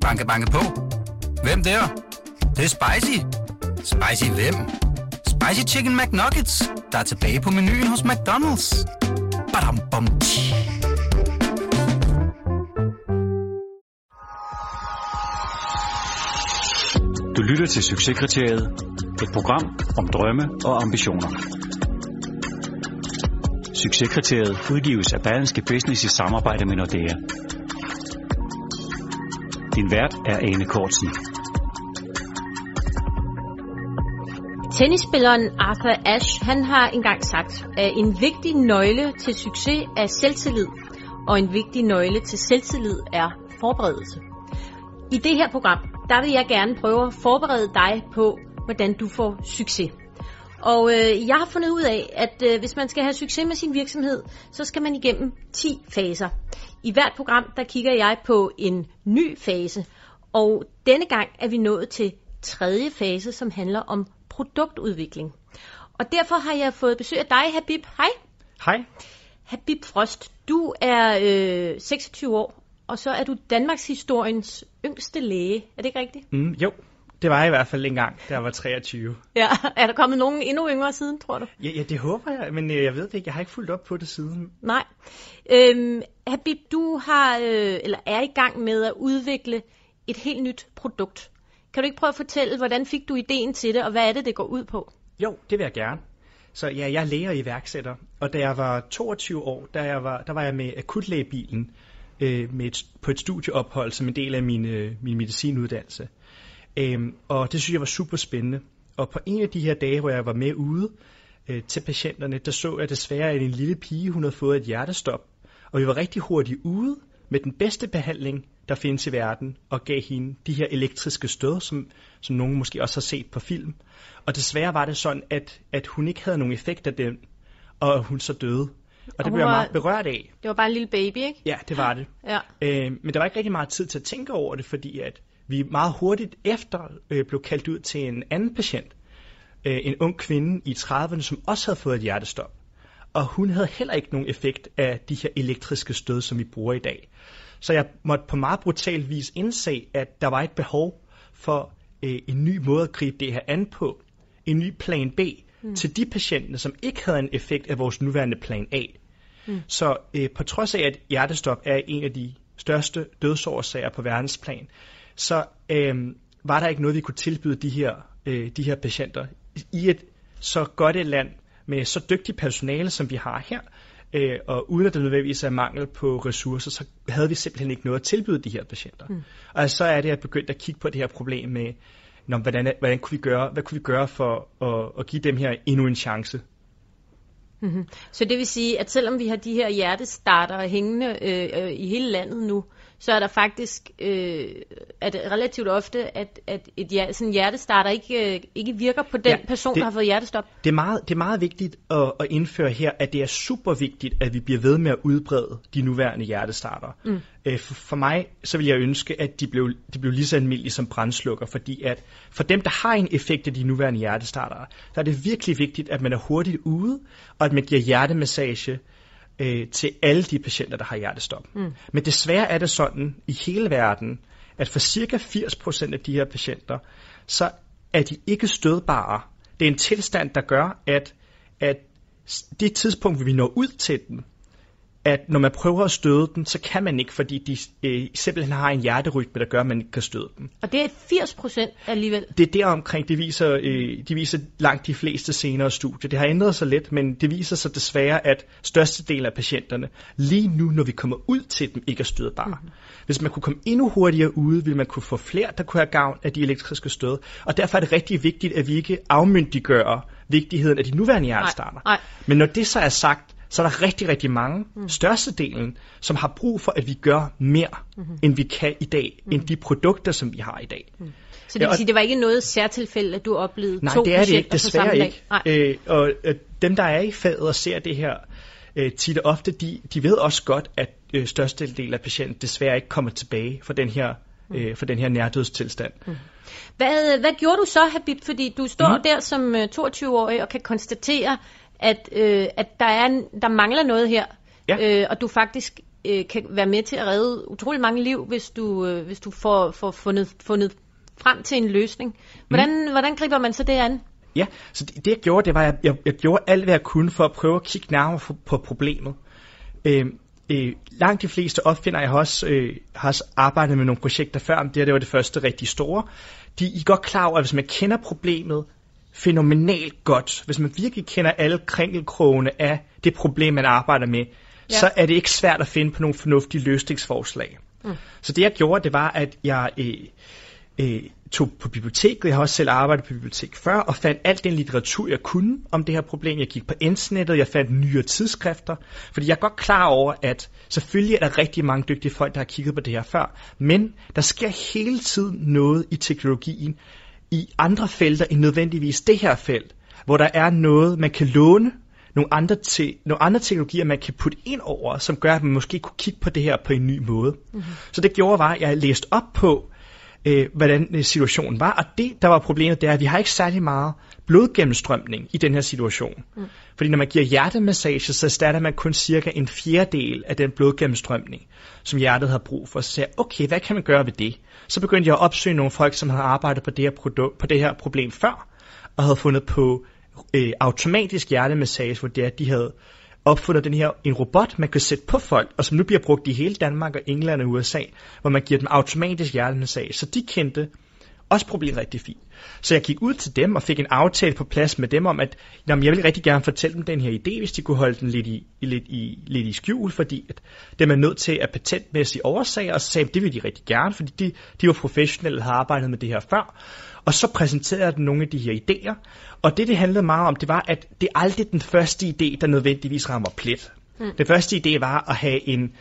Banke, banke på. Hvem der? Det, det er spicy. Spicy hvem? Spicy Chicken McNuggets, der er tilbage på menuen hos McDonald's. Badum, bom, tji. Du lytter til Succeskriteriet. Et program om drømme og ambitioner. Succeskriteriet udgives af Berlingske Business i samarbejde med Nordea. Din vært er Ane Kortsen. Tennisspilleren Arthur Ashe, han har engang sagt, at en vigtig nøgle til succes er selvtillid, og en vigtig nøgle til selvtillid er forberedelse. I det her program, der vil jeg gerne prøve at forberede dig på, hvordan du får succes. Og øh, jeg har fundet ud af, at øh, hvis man skal have succes med sin virksomhed, så skal man igennem 10 faser. I hvert program, der kigger jeg på en ny fase, og denne gang er vi nået til tredje fase, som handler om produktudvikling. Og derfor har jeg fået besøg af dig, Habib. Hej. Hej. Habib Frost, du er øh, 26 år, og så er du Danmarks historiens yngste læge. Er det ikke rigtigt? Mm, jo, det var jeg i hvert fald engang, da jeg var 23. Ja, er der kommet nogen endnu yngre siden, tror du? Ja, ja det håber jeg, men øh, jeg ved det ikke. Jeg har ikke fulgt op på det siden. Nej. Øhm, Habib, du har, øh, eller er i gang med at udvikle et helt nyt produkt. Kan du ikke prøve at fortælle, hvordan fik du ideen til det, og hvad er det, det går ud på? Jo, det vil jeg gerne. Så ja, jeg er læger og iværksætter, og da jeg var 22 år, der, jeg var, der var jeg med akutlægebilen øh, med et, på et studieophold som en del af min, øh, min medicinuddannelse. Øhm, og det synes jeg var super spændende. Og på en af de her dage, hvor jeg var med ude øh, til patienterne, der så jeg desværre, at en lille pige hun havde fået et hjertestop. Og vi var rigtig hurtigt ude med den bedste behandling, der findes i verden, og gav hende de her elektriske stød, som, som nogen måske også har set på film. Og desværre var det sådan, at, at hun ikke havde nogen effekt af den, og hun så døde. Og, og det blev jeg meget berørt af. Det var bare en lille baby, ikke? Ja, det var det. Ja. Øh, men der var ikke rigtig meget tid til at tænke over det, fordi at vi meget hurtigt efter øh, blev kaldt ud til en anden patient, øh, en ung kvinde i 30'erne, som også havde fået et hjertestop. Og hun havde heller ikke nogen effekt af de her elektriske stød, som vi bruger i dag. Så jeg måtte på meget brutal vis indse, at der var et behov for øh, en ny måde at gribe det her an på. En ny plan B mm. til de patienter, som ikke havde en effekt af vores nuværende plan A. Mm. Så øh, på trods af, at hjertestop er en af de største dødsårsager på verdensplan, så øh, var der ikke noget, vi kunne tilbyde de her, øh, de her patienter i et så godt et land med så dygtigt personale, som vi har her, øh, og uden at der nødvendigvis er mangel på ressourcer, så havde vi simpelthen ikke noget at tilbyde de her patienter. Mm. Og så er det, at jeg begyndte at kigge på det her problem med, når, hvordan, hvordan kunne vi gøre, hvad kunne vi gøre for at, at give dem her endnu en chance? Mm-hmm. Så det vil sige, at selvom vi har de her hjertestarter hængende øh, øh, i hele landet nu, så er der faktisk øh, er det relativt ofte, at, at et sådan hjertestarter ikke, øh, ikke virker på den ja, person, det, der har fået hjertestop. Det er meget, det er meget vigtigt at, at indføre her, at det er super vigtigt, at vi bliver ved med at udbrede de nuværende hjertestarter. Mm. Øh, for, for mig så vil jeg ønske, at de blev, de blev lige så almindelige som brændslukker, fordi at for dem, der har en effekt af de nuværende hjertestartere, så er det virkelig vigtigt, at man er hurtigt ude, og at man giver hjertemassage øh, til alle de patienter, der har hjertestop. Mm. Men desværre er det sådan i hele verden, at for cirka 80% af de her patienter, så er de ikke stødbare. Det er en tilstand, der gør, at, at det tidspunkt, hvor vi når ud til den, at når man prøver at støde den, så kan man ikke, fordi de øh, simpelthen har en hjerterytme, der gør, at man ikke kan støde den. Og det er 80 procent alligevel? Det er deromkring, det viser, øh, de viser langt de fleste senere studier. Det har ændret sig lidt, men det viser sig desværre, at størstedelen af patienterne, lige nu, når vi kommer ud til dem, ikke er stødbare. Mm-hmm. Hvis man kunne komme endnu hurtigere ude, ville man kunne få flere, der kunne have gavn af de elektriske stød. Og derfor er det rigtig vigtigt, at vi ikke afmyndiggør vigtigheden af de nuværende hjertestarter. Men når det så er sagt, så er der rigtig, rigtig mange, mm. størstedelen, som har brug for, at vi gør mere, mm-hmm. end vi kan i dag, mm. end de produkter, som vi har i dag. Mm. Så det vil sige, det var ikke noget særtilfælde, at du oplevede Nej, to det er det ikke, desværre ikke. Øh, og øh, dem, der er i faget og ser det her, øh, tit og ofte, de, de ved også godt, at øh, størstedelen af patienten desværre ikke kommer tilbage for den her, mm. øh, for den her nærdødstilstand. Mm. Hvad, hvad gjorde du så, Habib? Fordi du står mm. der som 22-årig og kan konstatere, at, øh, at der, er, der mangler noget her, ja. øh, og du faktisk øh, kan være med til at redde utrolig mange liv, hvis du, øh, hvis du får, får fundet, fundet frem til en løsning. Hvordan, mm. hvordan griber man så det an? Ja, så det, det jeg gjorde, det var, at jeg, jeg, gjorde alt, hvad jeg kunne for at prøve at kigge nærmere på, på problemet. Øh, øh, langt de fleste opfinder, jeg har også, øh, har også arbejdet med nogle projekter før, men det her det var det første rigtig store, de er godt klar over, at hvis man kender problemet fænomenalt godt, hvis man virkelig kender alle kringelkrogene af det problem, man arbejder med, ja. så er det ikke svært at finde på nogle fornuftige løsningsforslag. Mm. Så det jeg gjorde, det var, at jeg øh, øh, tog på biblioteket, jeg har også selv arbejdet på bibliotek før, og fandt alt den litteratur, jeg kunne om det her problem. Jeg gik på internettet, jeg fandt nyere tidsskrifter, fordi jeg er godt klar over, at selvfølgelig er der rigtig mange dygtige folk, der har kigget på det her før, men der sker hele tiden noget i teknologien, i andre felter end nødvendigvis det her felt, hvor der er noget, man kan låne, nogle andre, te, nogle andre teknologier, man kan putte ind over, som gør, at man måske kunne kigge på det her på en ny måde. Mm-hmm. Så det gjorde var, at jeg læste op på, øh, hvordan øh, situationen var. Og det, der var problemet, det er, at vi har ikke særlig meget blodgennemstrømning i den her situation. Mm. Fordi når man giver hjertemassage, så erstatter man kun cirka en fjerdedel af den blodgennemstrømning, som hjertet har brug for. Så sagde jeg, okay, hvad kan man gøre ved det? Så begyndte jeg at opsøge nogle folk, som havde arbejdet på det her, produkt, på det her problem før, og havde fundet på øh, automatisk hjertemassage, hvor det er, de havde opfundet den her en robot, man kan sætte på folk, og som nu bliver brugt i hele Danmark og England og USA, hvor man giver dem automatisk hjertemassage. Så de kendte også problemet rigtig fint. Så jeg gik ud til dem og fik en aftale på plads med dem om, at jamen, jeg ville rigtig gerne fortælle dem den her idé, hvis de kunne holde den lidt i, lidt i, lidt i skjul, fordi at det er nødt til at patentmæssige årsager, og så sagde det ville de rigtig gerne, fordi de, de var professionelle og havde arbejdet med det her før. Og så præsenterede jeg dem nogle af de her idéer, og det, det handlede meget om, det var, at det er aldrig den første idé, der nødvendigvis rammer plet. Mm. Den første idé var at have en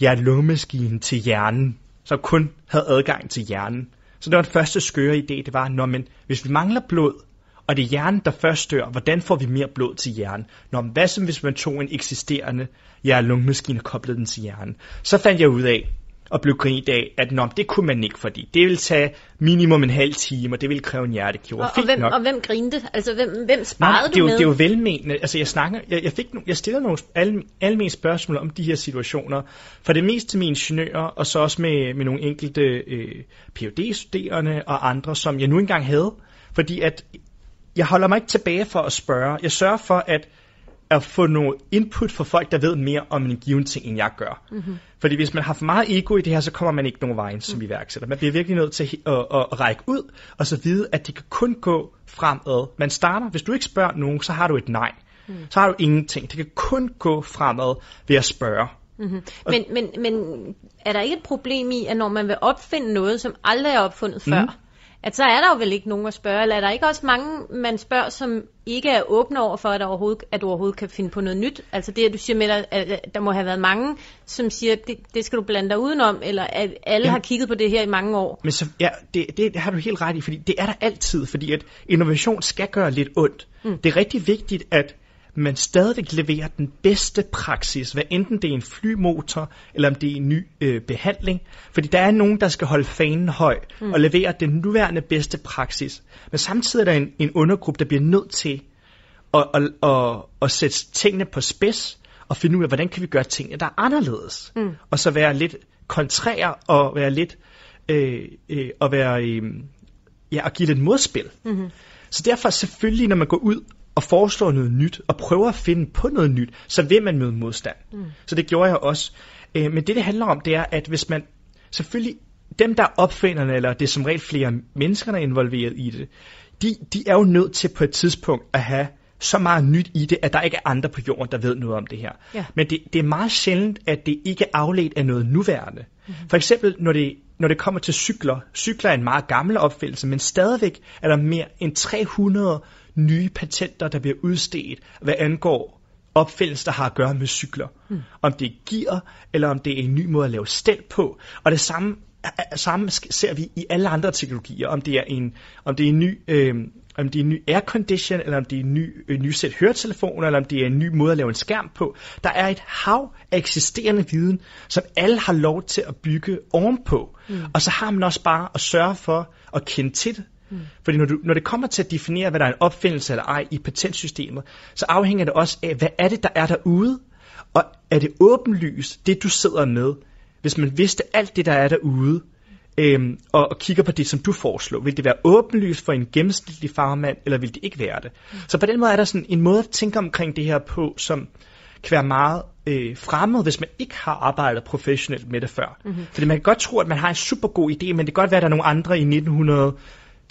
hjerte til hjernen, som kun havde adgang til hjernen. Så det var den første skøre idé, det var, når men hvis vi mangler blod, og det er hjernen, der først dør, hvordan får vi mere blod til hjernen? Når, hvad som hvis man tog en eksisterende hjerte og koblede den til hjernen? Så fandt jeg ud af, og blev grint af, at nå, det kunne man ikke, fordi det ville tage minimum en halv time, og det ville kræve en hjertekirurg. Og, og, hvem, nok. og hvem grinte? Altså, hvem, hvem sparede Nå, det er du jo, med? Det er jo velmenende. Altså, jeg snakker, jeg, jeg, fik, jeg stillede nogle alle mine spørgsmål om de her situationer, for det mest til mine ingeniører, og så også med, med nogle enkelte øh, phd studerende og andre, som jeg nu engang havde, fordi at jeg holder mig ikke tilbage for at spørge. Jeg sørger for, at at få noget input fra folk, der ved mere om en given ting, end jeg gør. Mm-hmm. Fordi hvis man har for meget ego i det her, så kommer man ikke nogen vej som mm. iværksætter. Man bliver virkelig nødt til at, at, at, at række ud, og så vide, at det kan kun gå fremad. Man starter, hvis du ikke spørger nogen, så har du et nej. Mm. Så har du ingenting. Det kan kun gå fremad ved at spørge. Mm-hmm. Men, men, men er der ikke et problem i, at når man vil opfinde noget, som aldrig er opfundet før, mm at så er der jo vel ikke nogen at spørge, eller er der ikke også mange, man spørger, som ikke er åbne over for, at, der overhovedet, at du overhovedet kan finde på noget nyt? Altså det, at du siger med dig, at der må have været mange, som siger, at det, det skal du blande dig udenom, eller at alle ja. har kigget på det her i mange år. Men så, ja, det, det, det har du helt ret i, fordi det er der altid, fordi at innovation skal gøre lidt ondt. Mm. Det er rigtig vigtigt, at man stadigvæk leverer den bedste praksis, hvad enten det er en flymotor, eller om det er en ny øh, behandling. Fordi der er nogen, der skal holde fanen høj mm. og levere den nuværende bedste praksis. Men samtidig er der en, en undergruppe, der bliver nødt til at, at, at, at sætte tingene på spids og finde ud af, hvordan kan vi gøre tingene, der er anderledes. Mm. Og så være lidt kontrær og være lidt øh, øh, og være øh, ja, og give et modspil. Mm-hmm. Så derfor selvfølgelig, når man går ud og foreslår noget nyt, og prøver at finde på noget nyt, så vil man møde modstand. Mm. Så det gjorde jeg også. Øh, men det, det handler om, det er, at hvis man selvfølgelig, dem der er opfinderne, eller det er som regel flere mennesker, der er involveret i det, de, de er jo nødt til på et tidspunkt at have så meget nyt i det, at der ikke er andre på jorden, der ved noget om det her. Ja. Men det, det er meget sjældent, at det ikke er afledt af noget nuværende. Mm-hmm. For eksempel, når det, når det kommer til cykler. Cykler er en meget gammel opfindelse, men stadigvæk er der mere end 300 nye patenter, der bliver udstedt, hvad angår opfindelser, der har at gøre med cykler. Mm. Om det er gear, eller om det er en ny måde at lave stel på. Og det samme, samme ser vi i alle andre teknologier, om det er en, om det er en ny... Øh, om det er en ny aircondition, eller om det er en ny, en ny sæt høretelefoner, eller om det er en ny måde at lave en skærm på. Der er et hav af eksisterende viden, som alle har lov til at bygge ovenpå. Mm. Og så har man også bare at sørge for at kende til det, Mm. Fordi når, du, når det kommer til at definere, hvad der er en opfindelse eller ej i patentsystemet, så afhænger det også af, hvad er det, der er derude, Og er det åbenlyst, det du sidder med, hvis man vidste alt det, der er derude, øhm, og, og kigger på det, som du foreslår, vil det være åbenlyst for en gennemsnitlig farmand, eller vil det ikke være det? Mm. Så på den måde er der sådan en måde at tænke omkring det her på, som kan være meget øh, fremmed, hvis man ikke har arbejdet professionelt med det før. Mm-hmm. Fordi man kan godt tro, at man har en super god idé, men det kan godt være, at der er nogle andre i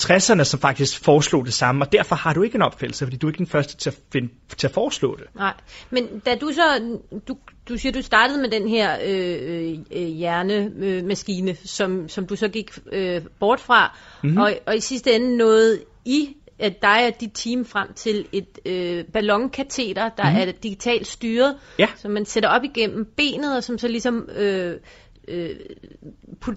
1960'erne, som faktisk foreslog det samme, og derfor har du ikke en opfældelse, fordi du er ikke den første til at, finde, til at foreslå det. Nej, men da du så, du, du siger, du startede med den her øh, øh, hjernemaskine, som, som du så gik øh, bort fra, mm-hmm. og, og i sidste ende nåede I at dig og dit team frem til et øh, ballonkateter, der mm-hmm. er digitalt styret, Ja. som man sætter op igennem benet, og som så ligesom øh, øh,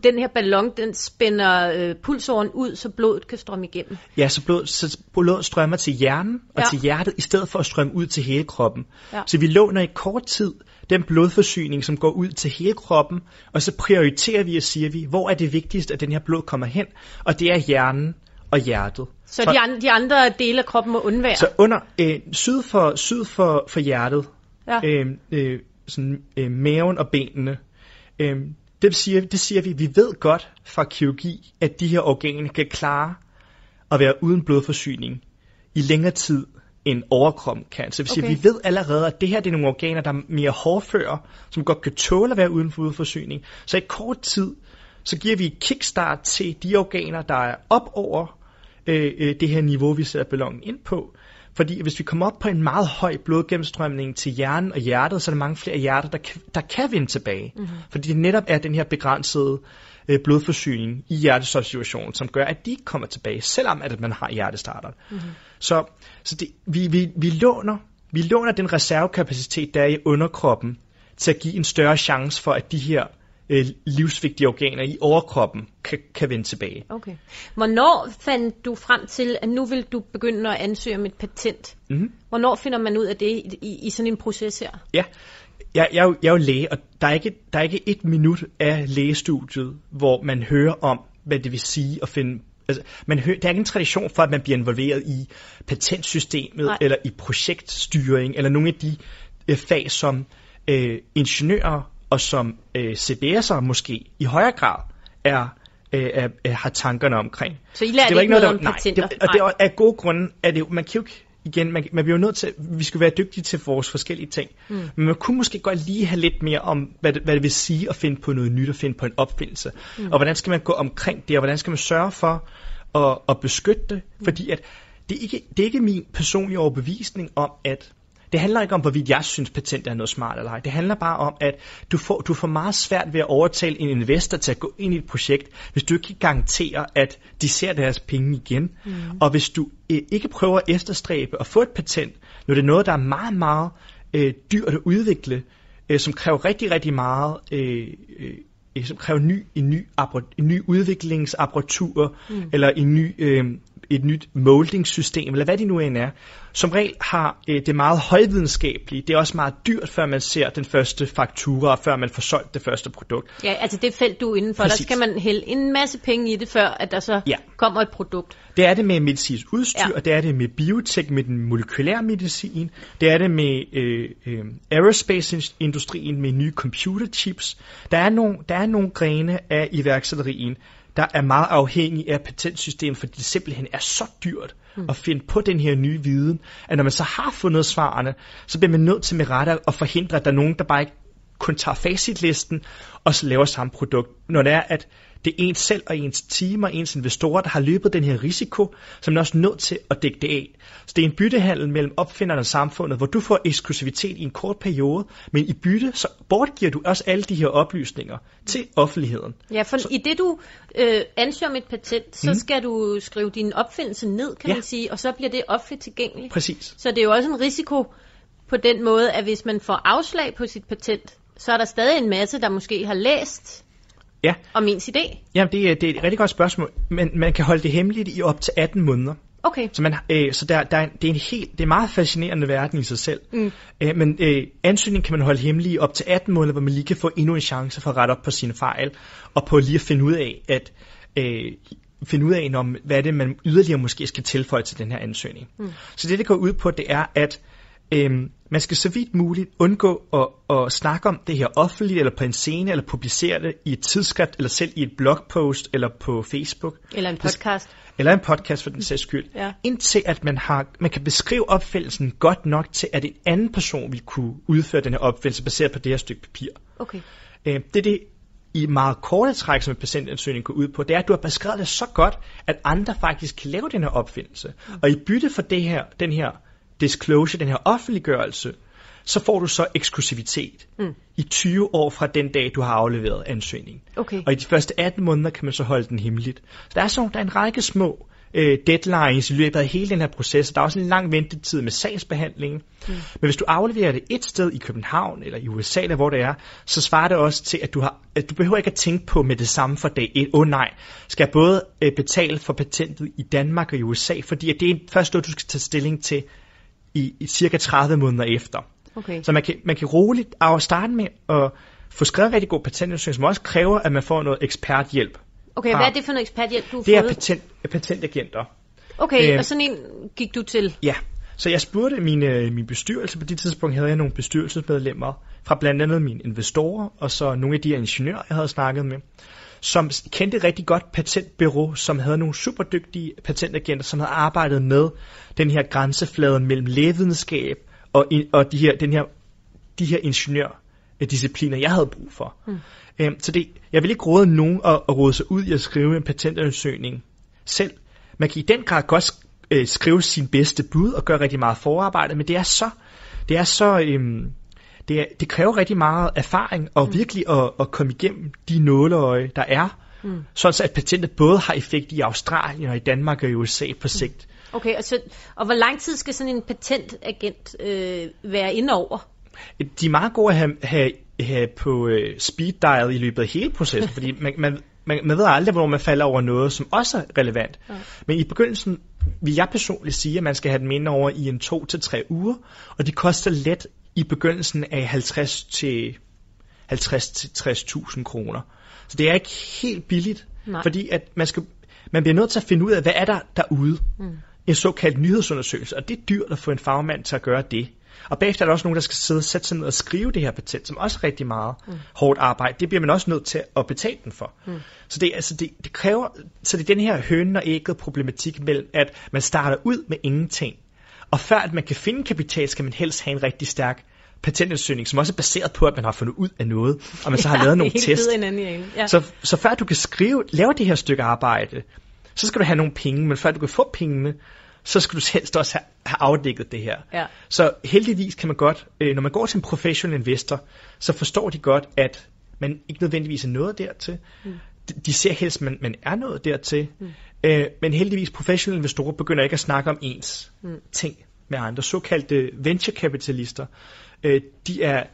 den her ballon, den spænder øh, pulsåren ud, så blodet kan strømme igennem. Ja, så blodet, så blodet strømmer til hjernen og Ja. til hjertet, i stedet for at strømme ud til hele kroppen. Ja. Så vi låner i kort tid den blodforsyning, som går ud til hele kroppen, og så prioriterer vi og siger vi, hvor er det vigtigst, at den her blod kommer hen, og det er hjernen og hjertet. Så de andre, de andre dele af kroppen må undvære. Så under øh, syd for syd for, for hjertet, ja. øh, øh, sådan, øh, maven og benene, øh, det, siger, det siger vi, vi ved godt fra kirurgi, at de her organer kan klare at være uden blodforsyning i længere tid end overkroppen kan. Så det vil sige, Okay. vi ved allerede, at det her det er nogle organer, der er mere hårdføre, som godt kan tåle at være uden for blodforsyning. Så i kort tid, så giver vi et kickstart til de organer, der er op over øh, øh, det her niveau, vi sætter ballonen ind på. Fordi hvis vi kommer op på en meget høj blodgennemstrømning til hjernen og hjertet, så er der mange flere hjerter, der kan, der kan vende tilbage. Mm-hmm. Fordi det netop er den her begrænsede øh, blodforsyning i hjertestopsituationen, som gør, at de ikke kommer tilbage, selvom at man har hjertestarter. Mm-hmm. Så, så det, vi, vi, vi, låner, vi låner den reservekapacitet, der er i underkroppen, til at give en større chance for, at de her øh, livsvigtige organer i overkroppen kan, kan vende tilbage. Okay. Hvornår fandt du frem til, at nu vil du begynde at ansøge om et patent? Mm-hmm. Hvornår finder man ud af det i, i, i sådan en proces her? Ja, jeg, jeg, er jeg er jo læge, og der er, ikke, der er ikke et minut af lægestudiet, hvor man hører om, hvad det vil sige at finde... Altså, man hører, der er ikke en tradition for, at man bliver involveret i patentsystemet, Nej. eller i projektstyring, eller nogle af de øh, fag, som øh, ingeniører og som øh, CBS'ere måske i højere grad er, øh, er, er, har tankerne omkring. Så I lærte det var ikke noget der- om nej, patenter? Det, og det er af gode grunde, at det, man kan jo ikke, igen, man, man bliver jo nødt til, vi skal være dygtige til vores forskellige ting, mm. men man kunne måske godt lige have lidt mere om, hvad det, hvad det vil sige at finde på noget nyt, og finde på en opfindelse, mm. og hvordan skal man gå omkring det, og hvordan skal man sørge for at, at beskytte det, mm. fordi at det er, ikke, det er ikke min personlige overbevisning om, at det handler ikke om, hvorvidt jeg synes, patent er noget smart eller ej. Det handler bare om, at du får, du får meget svært ved at overtale en investor til at gå ind i et projekt, hvis du ikke kan garantere, at de ser deres penge igen. Mm. Og hvis du øh, ikke prøver at efterstræbe at få et patent, når det er noget, der er meget, meget øh, dyrt at udvikle, øh, som kræver rigtig, rigtig meget... Øh, øh, som kræver ny, en, ny en ny udviklingsapparatur, mm. eller en ny, øh, et nyt moldingssystem, eller hvad det nu end er. Som regel har øh, det meget højvidenskabelige, det er også meget dyrt, før man ser den første faktura, før man får solgt det første produkt. Ja, altså det felt, du er inden for, der Præcis. skal man hælde en masse penge i det, før at der så Ja. kommer et produkt. Det er det med medicinsk udstyr, ja. og det er det med biotek, med den molekylære medicin. Det er det med øh, øh, aerospace-industrien, med nye computerchips. Der er, nogle, der er nogle grene af iværksætterien, der er meget afhængig af patentsystemet, fordi det simpelthen er så dyrt mm. at finde på den her nye viden, at når man så har fundet svarene, så bliver man nødt til med rette at forhindre, at der er nogen, der bare ikke kun tager facitlisten og så laver samme produkt, når det er, at det er ens selv og ens team og ens investorer, der har løbet den her risiko, som er også nødt til at dække det af. Så det er en byttehandel mellem opfinderne og samfundet, hvor du får eksklusivitet i en kort periode, men i bytte, så bortgiver du også alle de her oplysninger til offentligheden. Ja, for i det du øh, ansøger om et patent, så skal du skrive din opfindelse ned, kan Ja. man sige, og så bliver det offentligt tilgængeligt. Præcis. Så det er jo også en risiko på den måde, at hvis man får afslag på sit patent, så er der stadig en masse, der måske har læst Ja, om ens idé. Jamen, det, er, det er et rigtig godt spørgsmål, men man kan holde det hemmeligt i op til 18 måneder. Okay. Så, man, øh, så der, der er, det er en helt, det er en meget fascinerende verden i sig selv. Mm. Øh, men øh, ansøgningen kan man holde hemmelig op til 18 måneder, hvor man lige kan få endnu en chance for at rette op på sine fejl, og på lige at finde ud af, at øh, finde ud af, om, hvad er det, man yderligere måske skal tilføje til den her ansøgning. Mm. Så det, det går ud på, det er, at øhm, man skal så vidt muligt undgå at, at snakke om det her offentligt, eller på en scene, eller publicere det i et tidsskrift, eller selv i et blogpost, eller på Facebook. Eller en podcast. Eller en podcast for den sags skyld. Ja. Indtil at man, har, man kan beskrive opfindelsen godt nok til, at en anden person vil kunne udføre den her opfindelse, baseret på det her stykke papir. Okay. Øh, det er det i meget korte træk, som en patientansøgning går ud på, det er, at du har beskrevet det så godt, at andre faktisk kan lave den her opfindelse. Og i bytte for det her, den her disclosure, den her offentliggørelse, så får du så eksklusivitet mm. i 20 år fra den dag, du har afleveret ansøgningen. Okay. Og i de første 18 måneder kan man så holde den hemmeligt. Så der er, så, der er en række små øh, deadlines i løbet af hele den her proces. Der er også en lang ventetid med sagsbehandlingen. Mm. Men hvis du afleverer det et sted i København eller i USA, eller hvor det er, så svarer det også til, at du, har, at du behøver ikke at tænke på med det samme for dag 1. Åh oh, nej, skal jeg både øh, betale for patentet i Danmark og i USA, fordi at det er først noget, du skal tage stilling til i, i cirka 30 måneder efter. Okay. Så man kan, man kan roligt af starte med at få skrevet rigtig god patentansøgning, som også kræver, at man får noget eksperthjælp. Okay, hvad er det for noget eksperthjælp, du har Det er fået? patent, patentagenter. Okay, Øh, og sådan en gik du til. Ja, så jeg spurgte min, øh, min bestyrelse. På det tidspunkt havde jeg nogle bestyrelsesmedlemmer fra blandt andet mine investorer, og så nogle af de ingeniører, jeg havde snakket med, som kendte rigtig godt patentbyrå, som havde nogle superdygtige patentagenter, som havde arbejdet med den her grænseflade mellem lægevidenskab og, og de her, den her, de her ingeniørdiscipliner, jeg havde brug for. Mm. Øhm, så det, jeg vil ikke råde nogen at, at råde sig ud i at skrive en patentansøgning selv. Man kan i den grad godt øh, skrive sin bedste bud og gøre rigtig meget forarbejde, men det er så, det er så, øhm, det, er, det kræver rigtig meget erfaring og mm. virkelig at, at komme igennem de nåleøje, der er, mm. sådan så at patentet både har effekt i Australien og i Danmark og i USA på sigt. Okay, og, så, og hvor lang tid skal sådan en patentagent øh, være inde over? De er meget gode at have, have, have på øh, speed dial i løbet af hele processen, fordi man, man, man, man ved aldrig, hvornår man falder over noget, som også er relevant. Ja. Men i begyndelsen vil jeg personligt sige, at man skal have dem inde over i en to til tre uger, og de koster let i begyndelsen af 50 til 50 til 60.000 kroner. Så det er ikke helt billigt, Nej. fordi at man, skal, man bliver nødt til at finde ud af, hvad er der derude. Mm. En såkaldt nyhedsundersøgelse, og det er dyrt at få en fagmand til at gøre det. Og bagefter er der også nogen, der skal sidde og sætte sig ned og skrive det her patent, som også er rigtig meget mm. hårdt arbejde. Det bliver man også nødt til at betale den for. Mm. Så, det, altså det, det kræver, så det er den her hønen og ægget problematik mellem, at man starter ud med ingenting, og før at man kan finde kapital, skal man helst have en rigtig stærk patentansøgning, som også er baseret på, at man har fundet ud af noget, og man så har lavet nogle tests. Ja. Så, så før du kan skrive, lave det her stykke arbejde, så skal du have nogle penge, men før du kan få pengene, så skal du helst også have, have afdækket det her. Ja. Så heldigvis kan man godt, øh, når man går til en professional investor, så forstår de godt, at man ikke nødvendigvis er nået dertil. Mm. De, de ser helst, at man, man er nået dertil. Mm. Øh, men heldigvis, professionelle investorer begynder ikke at snakke om ens mm. ting med andre. Såkaldte venture-kapitalister, øh, de er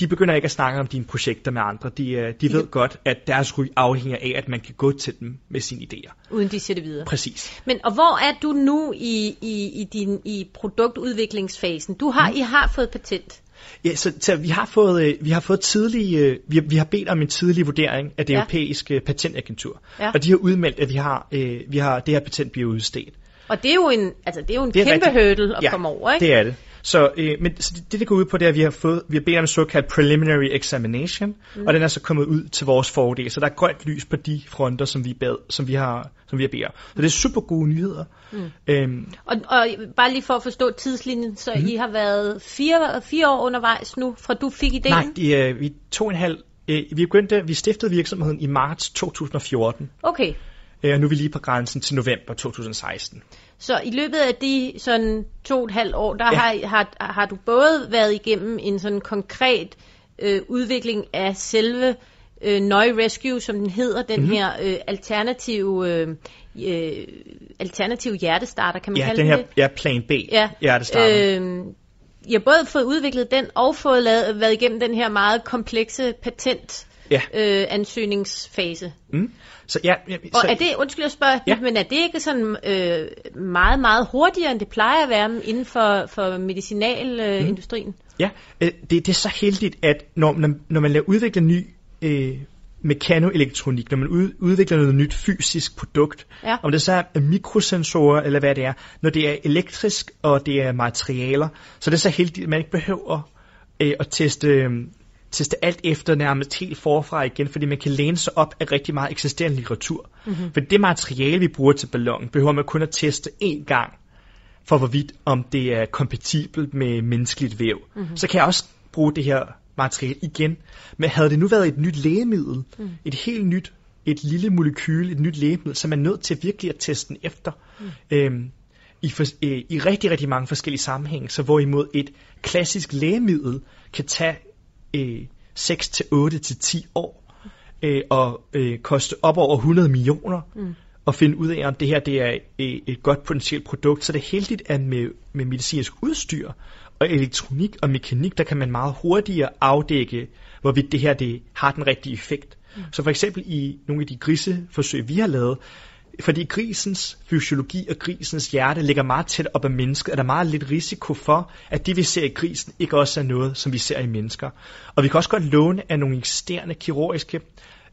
de begynder ikke at snakke om dine projekter med andre. De, øh, de ved godt, at deres ry afhænger af, at man kan gå til dem med sine idéer. Uden de siger det videre. Præcis. Men og hvor er du nu i, i, i din i produktudviklingsfasen? Du har, mm. I har fået patent. Ja, så, så vi har fået øh, vi har fået tidlig øh, vi, har, vi har bedt om en tidlig vurdering af det Ja. ja. europæiske patentagentur. Ja. Og de har udmeldt at vi har øh, vi har det her patent bliver udstedt. Og det er jo en, altså det er jo en Det er kæmpe rigtig- hurdle at ja, komme over, ikke? det er det. Så, øh, men så det, det, det går ud på, det er, at vi har, fået, vi har bedt om en såkaldt preliminary examination, mm. og den er så kommet ud til vores fordel. Så der er grønt lys på de fronter, som vi, bad, som vi har som vi har bedt om. Så det er super gode nyheder. Mm. Øhm, Og, og bare lige for at forstå tidslinjen, så mm. I har været fire, fire år undervejs nu, fra du fik idéen? nej, de, øh, vi er to og en halv... Øh, vi, begyndte, vi stiftede virksomheden i marts 2014, Okay, øh, og nu er vi lige på grænsen til november 2016. så i løbet af de sådan to og et halvt år, der Ja. har, har, har du både været igennem en sådan konkret øh, udvikling af selve øh, Nøje Rescue, som den hedder, den Mhm. mm-hmm. her øh, alternative, øh, øh, alternative hjertestarter, kan man Ja, kalde den det her det? ja, plan B, Ja, hjertestarter. Øh, jeg har både fået udviklet den og fået lavet, været igennem den her meget komplekse patent Ja. øh, ansøgningsfase. Mm. Så ja, ja Og så, er det, undskyld jeg spørger, Ja. men er det ikke sådan øh, meget, meget hurtigere, end det plejer at være inden for, for medicinalindustrien? Øh, industrien? Ja, øh, det, det er så heldigt, at når, når, når man laver udvikler ny øh, mekanoelektronik, når man ud, udvikler noget nyt fysisk produkt, Ja. om det så er mikrosensorer eller hvad det er, når det er elektrisk og det er materialer, så det er så heldigt, at man ikke behøver øh, at teste, øh, teste alt efter nærmest helt forfra igen, fordi man kan læne sig op af rigtig meget eksisterende litteratur. Mm-hmm. For det materiale, vi bruger til ballonen, behøver man kun at teste én gang, for hvorvidt om det er kompatibelt med menneskeligt væv. Mm-hmm. Så kan jeg også bruge det her materiale igen. Men havde det nu været et nyt lægemiddel, mm. et helt nyt, et lille molekyl, et nyt lægemiddel, så er man nødt til virkelig at teste den efter. Mm. Øhm, i, for, øh, I rigtig, rigtig mange forskellige sammenhænge. Så hvorimod et klassisk lægemiddel kan tage øh, 6 til 8 til 10 år øh, og øh, koste op over 100 millioner mm. og finde ud af, om det her det er øh, et godt potentielt produkt. Så det er heldigt, at med, med medicinsk udstyr og elektronik og mekanik, der kan man meget hurtigere afdække, hvorvidt det her det har den rigtige effekt. Mm. Så for eksempel i nogle af de griseforsøg, vi har lavet, fordi grisens fysiologi og grisens hjerte ligger meget tæt op ad mennesket, er der meget lidt risiko for, at det vi ser i grisen ikke også er noget, som vi ser i mennesker. Og vi kan også godt låne af nogle eksisterende kirurgiske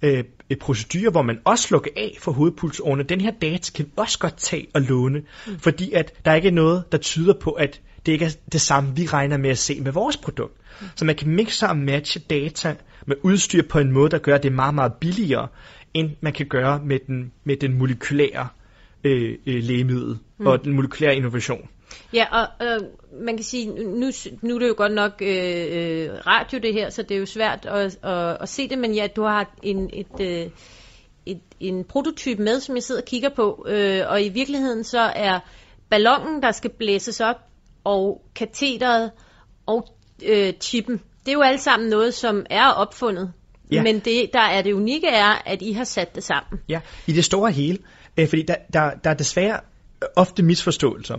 øh, procedurer, hvor man også slukker af for hovedpulsårene. Den her data kan vi også godt tage og låne, mm. fordi at der ikke er noget, der tyder på, at det ikke er det samme, vi regner med at se med vores produkt. Mm. Så man kan mixe og matche data med udstyr på en måde, der gør, det meget, meget billigere, end man kan gøre med den, med den molekylære øh, øh, lægemiddel mm. og den molekylære innovation. Ja, og øh, man kan sige, nu, nu er det jo godt nok øh, øh, radio det her, så det er jo svært at, at, at se det, men ja, du har en, et, øh, et, en prototype med, som jeg sidder og kigger på, øh, og i virkeligheden så er ballonen, der skal blæses op, og kateteret og øh, chippen, det er jo alle sammen noget, som er opfundet. Ja. Men det, der er det unikke er, at I har sat det sammen. Ja, i det store hele. Øh, fordi der, der, der er desværre ofte misforståelser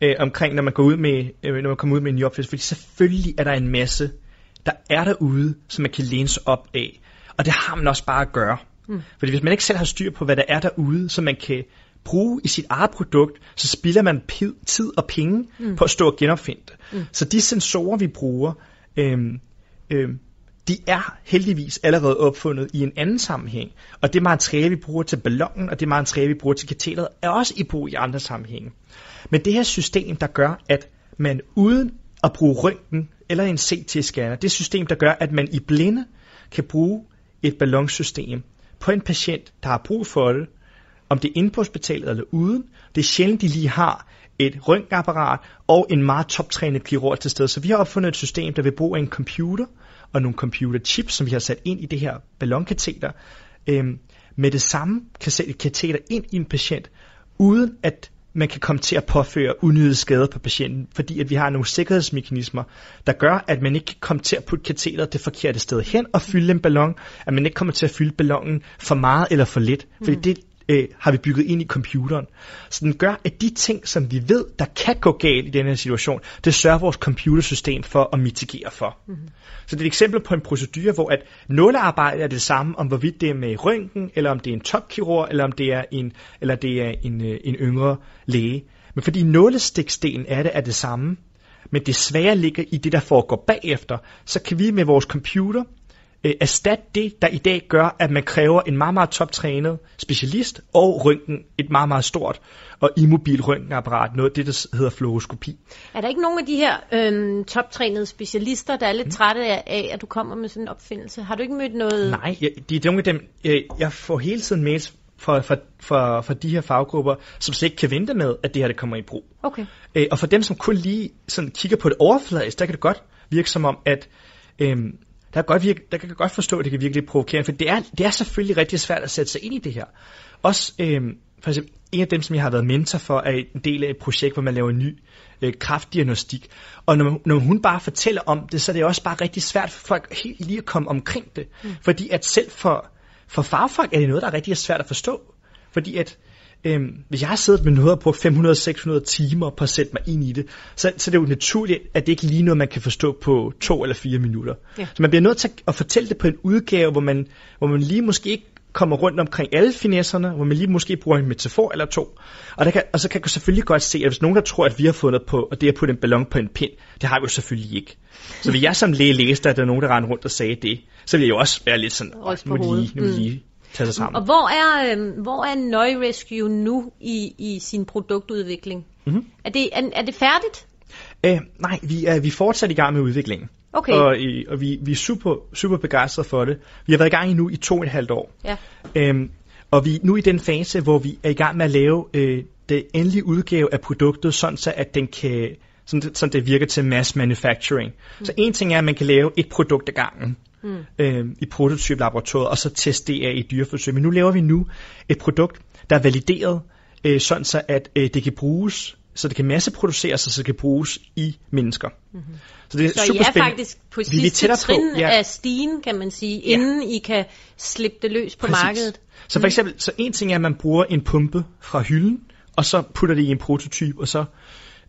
øh, omkring, når man går ud med, øh, når man kommer ud med en ny opfindelse. Fordi selvfølgelig er der en masse, der er derude, som man kan læne sig op af. Og det har man også bare at gøre. Mm. Fordi hvis man ikke selv har styr på, hvad der er derude, så man kan bruge i sit eget produkt, så spilder man p- tid og penge mm. på at stå og genopfinde det. Mm. Så de sensorer, vi bruger, øh, øh, de er heldigvis allerede opfundet i en anden sammenhæng. Og det materiale, vi bruger til ballonen, og det materiale, vi bruger til kateteret, er også i brug i andre sammenhænge. Men det her system, der gør, at man uden at bruge røntgen eller en CT-scanner, det system, der gør, at man i blinde kan bruge et ballonsystem på en patient, der har brug for det, om det er inde på hospitalet eller uden. Det er sjældent, de lige har et røntgenapparat og en meget toptrænet kirurg til stede. Så vi har opfundet et system, der vil bruge en computer og nogle computerchips, som vi har sat ind i det her ballonkateter. Øhm, med det samme kan sætte et kateter ind i en patient, uden at man kan komme til at påføre unødige skader på patienten, fordi at vi har nogle sikkerhedsmekanismer, der gør, at man ikke kan komme til at putte katheteret det forkerte sted hen og fylde en ballon, at man ikke kommer til at fylde ballonen for meget eller for lidt, fordi mm. det øh, har vi bygget ind i computeren. Så den gør, at de ting, som vi ved, der kan gå galt i den her situation, det sørger vores computersystem for at mitigere for. Mm-hmm. Så det er et eksempel på en procedure, hvor at nålearbejde er det samme, om hvorvidt det er med røntgen, eller om det er en topkirurg, eller om det er en, eller det er en, øh, en yngre læge. Men fordi nålestiksdelen er det er det samme, men det svære ligger i det, der foregår bagefter, så kan vi med vores computer øh, erstatte det, der i dag gør, at man kræver en meget, meget toptrænet specialist og røntgen, et meget, meget stort og immobil røntgenapparat, noget af det, der hedder fluoroskopi. Er der ikke nogen af de her øh, toptrænede specialister, der er lidt mm. trætte af, at du kommer med sådan en opfindelse? Har du ikke mødt noget? Nej, jeg, de er nogle af dem, jeg, jeg får hele tiden mails for, for, for, for de her faggrupper, som slet ikke kan vente med, at det her det kommer i brug. Okay. Øh, og for dem, som kun lige sådan kigger på det overfladisk, der kan det godt virke som om, at øhm, der, kan godt virke, der kan jeg godt forstå, at det kan virke lidt provokerende, for det er, det er selvfølgelig rigtig svært at sætte sig ind i det her. Også øhm, for eksempel, en af dem, som jeg har været mentor for, er en del af et projekt, hvor man laver en ny øh, kraftdiagnostik. Og når, når hun bare fortæller om det, så er det også bare rigtig svært for folk helt lige at komme omkring det. Mm. Fordi at selv for, for fagfolk er det noget, der er rigtig svært at forstå. Fordi at øhm, hvis jeg har siddet med noget og brugt 500-600 timer på at sætte mig ind i det, så, så det er jo naturligt, at det ikke lige noget, man kan forstå på to eller fire minutter. Ja. Så man bliver nødt til at fortælle det på en udgave, hvor man, hvor man lige måske ikke kommer rundt omkring alle finesserne, hvor man lige måske bruger en metafor eller to. Og, der kan, og så kan jeg selvfølgelig godt se, at hvis nogen der tror, at vi har fundet på, at det at putte en ballon på en pind, det har vi jo selvfølgelig ikke. Så hvis jeg som læge læste, at der er nogen, der rendte rundt og sagde det, så ville jeg jo også være lidt sådan, på må lige, nu Mm. lige tage sig sammen. Og hvor er, øh, hvor er Nøje Rescue nu i, i sin produktudvikling? Mm-hmm. Er, det, er, er det færdigt? Øh, nej, vi er, vi er fortsat i gang med udviklingen. Okay. Og, øh, og vi, vi er super, super begejstrede for det. Vi har været i gang i nu i to og et halvt år. Ja. Øhm, og vi er nu i den fase, hvor vi er i gang med at lave øh, det endelige udgave af produktet, sådan så at den kan, sådan, sådan det virker til mass manufacturing. Mm. Så en ting er, at man kan lave et produkt ad gangen mm. øh, i prototyp-laboratoriet, og så teste det af i dyreforsøg. Men nu laver vi nu et produkt, der er valideret, øh, sådan så at øh, det kan bruges, så det kan masseproduceres, og så det kan bruges i mennesker. Mm-hmm. Så det er Så I super er spændende. faktisk på Vi er sidste tættere på, trin ja. af stigen, kan man sige, inden I kan slippe det løs på Præcis. markedet. Så for eksempel, så en ting er, at man bruger en pumpe fra hylden, og så putter det i en prototyp, og så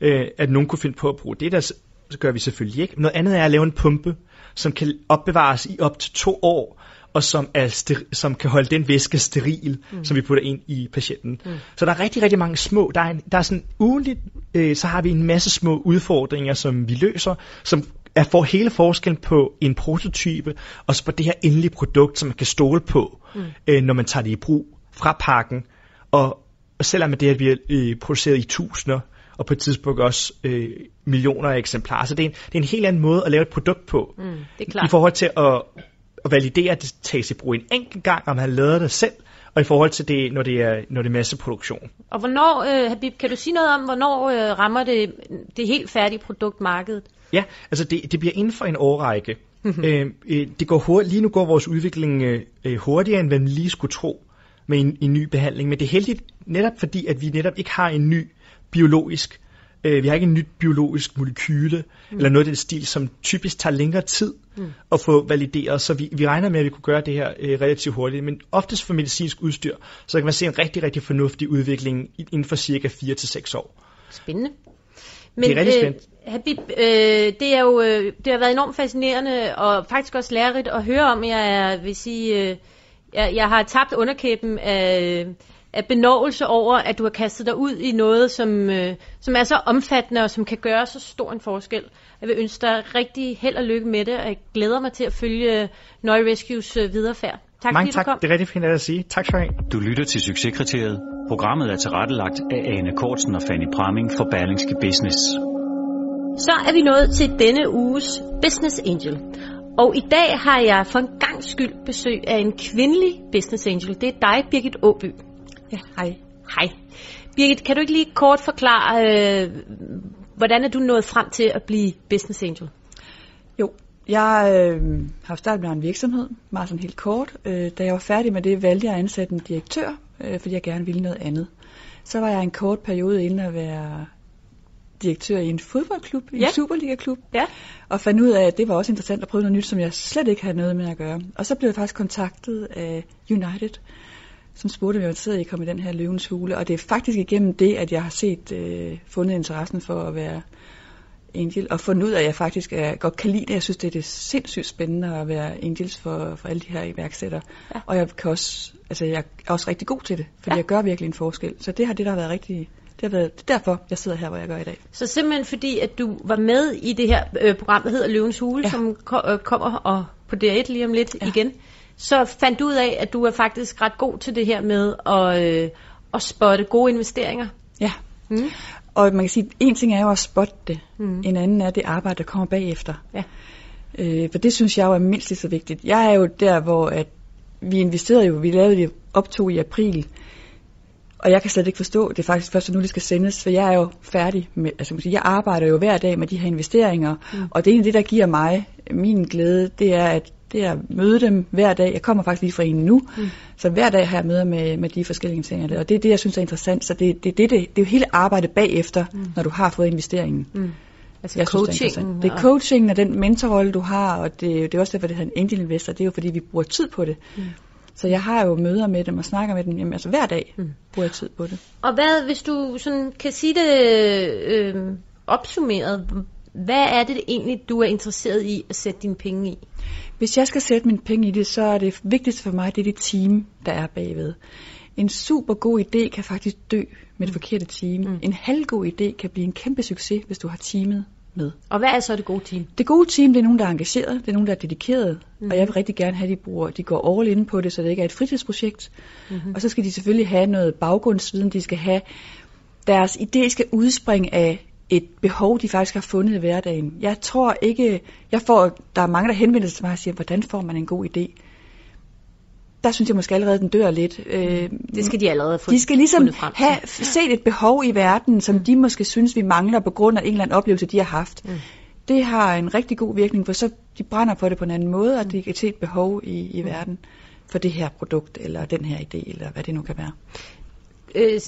øh, at nogen kunne finde på at bruge det, der så gør vi selvfølgelig ikke. Noget andet er at lave en pumpe, som kan opbevares i op til to år, og som, er steri- som kan holde den væske steril, mm. som vi putter ind i patienten. Mm. Så der er rigtig, rigtig mange små, der er, en, der er sådan ugenligt, øh, så har vi en masse små udfordringer, som vi løser, som er for hele forskellen på en prototype, og så på det her endelige produkt, som man kan stole på, mm. øh, når man tager det i brug fra pakken. Og, og selvom det er, at vi er øh, produceret i tusinder, og på et tidspunkt også øh, millioner af eksemplarer. Så det er, en, det er en helt anden måde at lave et produkt på. Mm, det er I klart. forhold til at, at validere, at det tages i brug en enkelt gang, om han lavet det selv, og i forhold til det, når det er, når det er masseproduktion. Og hvornår, øh, Habib, kan du sige noget om, hvornår øh, rammer det det helt færdige produkt markedet? Ja, altså det, det bliver inden for en årrække. øh, øh, det går hurtigt. Lige nu går vores udvikling øh, øh, hurtigere, end hvad man lige skulle tro med en, en ny behandling. Men det er heldigt netop fordi, at vi netop ikke har en ny biologisk, øh, vi har ikke en nyt biologisk molekyle, mm. eller noget af den stil, som typisk tager længere tid mm. at få valideret. Så vi, vi regner med, at vi kunne gøre det her øh, relativt hurtigt. Men oftest for medicinsk udstyr, så kan man se en rigtig, rigtig fornuftig udvikling inden for cirka 4 til seks år. Spændende. Men, Det er rigtig spændende. Øh, Habib, øh, det, er jo, øh, det har været enormt fascinerende og faktisk også lærerigt at høre om. Jeg er, vil sige, øh, jeg, jeg har tabt underkæben af, af benovelse over, at du har kastet dig ud i noget, som, øh, som er så omfattende og som kan gøre så stor en forskel. Jeg vil ønske dig rigtig held og lykke med det, og jeg glæder mig til at følge Nøje Rescues øh, videre færd. Tak Mange fordi tak. du kom. Det er rigtig fint at sige. Tak skal du have. Du lytter til Succeskriteriet. Programmet er tilrettelagt af Ane Kortsen og Fanny Pramming for Berlingske Business. Så er vi nået til denne uges Business Angel. Og i dag har jeg for en gang skyld besøg af en kvindelig Business Angel. Det er dig, Birgit Åby. Ja, hej. Hej. Birgit, kan du ikke lige kort forklare, øh, hvordan er du nået frem til at blive Business Angel? Jo, jeg øh, har startet med en virksomhed, meget sådan helt kort. Øh, da jeg var færdig med det, valgte jeg at ansætte en direktør, øh, fordi jeg gerne ville noget andet. Så var jeg en kort periode inde at være direktør i en fodboldklub, Ja. en Superliga-klub, Ja. og fandt ud af, at det var også interessant at prøve noget nyt, som jeg slet ikke havde noget med at gøre. Og så blev jeg faktisk kontaktet af United, som spurgte, om jeg var interesseret i den her løvens hule. Og det er faktisk igennem det, at jeg har set, øh, fundet interessen for at være angel, og fundet ud af, at jeg faktisk er, godt kan lide det. Jeg synes, det er det sindssygt spændende at være angels for, for alle de her iværksættere. Ja. Og jeg kan også, altså jeg er også rigtig god til det, fordi Ja. jeg gør virkelig en forskel. Så det har det, der har været rigtig, det har været det er derfor, jeg sidder her, hvor jeg gør i dag. Så simpelthen fordi, at du var med i det her øh, program, der hedder Løvens Hule, ja. Som ko- øh, kommer og på DR1 lige om lidt. Ja. igen, så fandt du ud af, at du er faktisk ret god til det her med at, øh, at spotte gode investeringer. Ja. Mm. Og man kan sige, en ting er jo at spotte det, mm. en anden er det arbejde, der kommer bagefter. Ja. Øh, for det synes jeg jo er mindst lige så vigtigt. Jeg er jo der, hvor at vi investerede jo, vi lavede det optog i april, og jeg kan slet ikke forstå, det er faktisk først nu, det skal sendes, for jeg er jo færdig med, altså man sige, jeg arbejder jo hver dag med de her investeringer, mm. og det er egentlig det, der giver mig min glæde, det er at det er at møde dem hver dag. Jeg kommer faktisk lige fra en nu, mm. så hver dag har jeg møder med, med de forskellige ting, og det er det, jeg synes er interessant. Så det, det, det, det, det er jo hele arbejdet bagefter, mm. når du har fået investeringen. Mm. Altså Jeg synes, coaching. det, er det er coachingen og den mentorrolle, du har, og det, det er også derfor, det hedder en angel investor. Det er jo fordi, vi bruger tid på det. Mm. Så jeg har jo møder med dem og snakker med dem. Jamen, altså hver dag mm. bruger jeg tid på det. Og hvad, hvis du sådan kan sige det øh, opsummeret, hvad er det egentlig, du er interesseret i at sætte dine penge i? Hvis jeg skal sætte mine penge i det, så er det vigtigste for mig, det er det team, der er bagved. En super god idé kan faktisk dø med det forkerte team. Mm. En halvgod idé kan blive en kæmpe succes, hvis du har teamet med. Og hvad er så det gode team? Det gode team, det er nogen, der er engageret, det er nogen, der er dedikeret, mm. og jeg vil rigtig gerne have, at de, bruger, de går all in på det, så det ikke er et fritidsprojekt. Mm-hmm. Og så skal de selvfølgelig have noget baggrundsviden, de skal have, deres idé skal udspringe af et behov, de faktisk har fundet i hverdagen. Jeg tror ikke, jeg får, der er mange, der henvender sig til mig og siger, hvordan får man en god idé? Der synes jeg måske allerede, den dør lidt. Øh, Det skal de allerede få de skal ligesom frem til. have set et behov i verden, som de måske synes, vi mangler på grund af en eller anden oplevelse, de har haft. Mm. Det har en rigtig god virkning, for så de brænder for det på en anden måde, og de kan se et behov i, i verden for det her produkt, eller den her idé, eller hvad det nu kan være øh,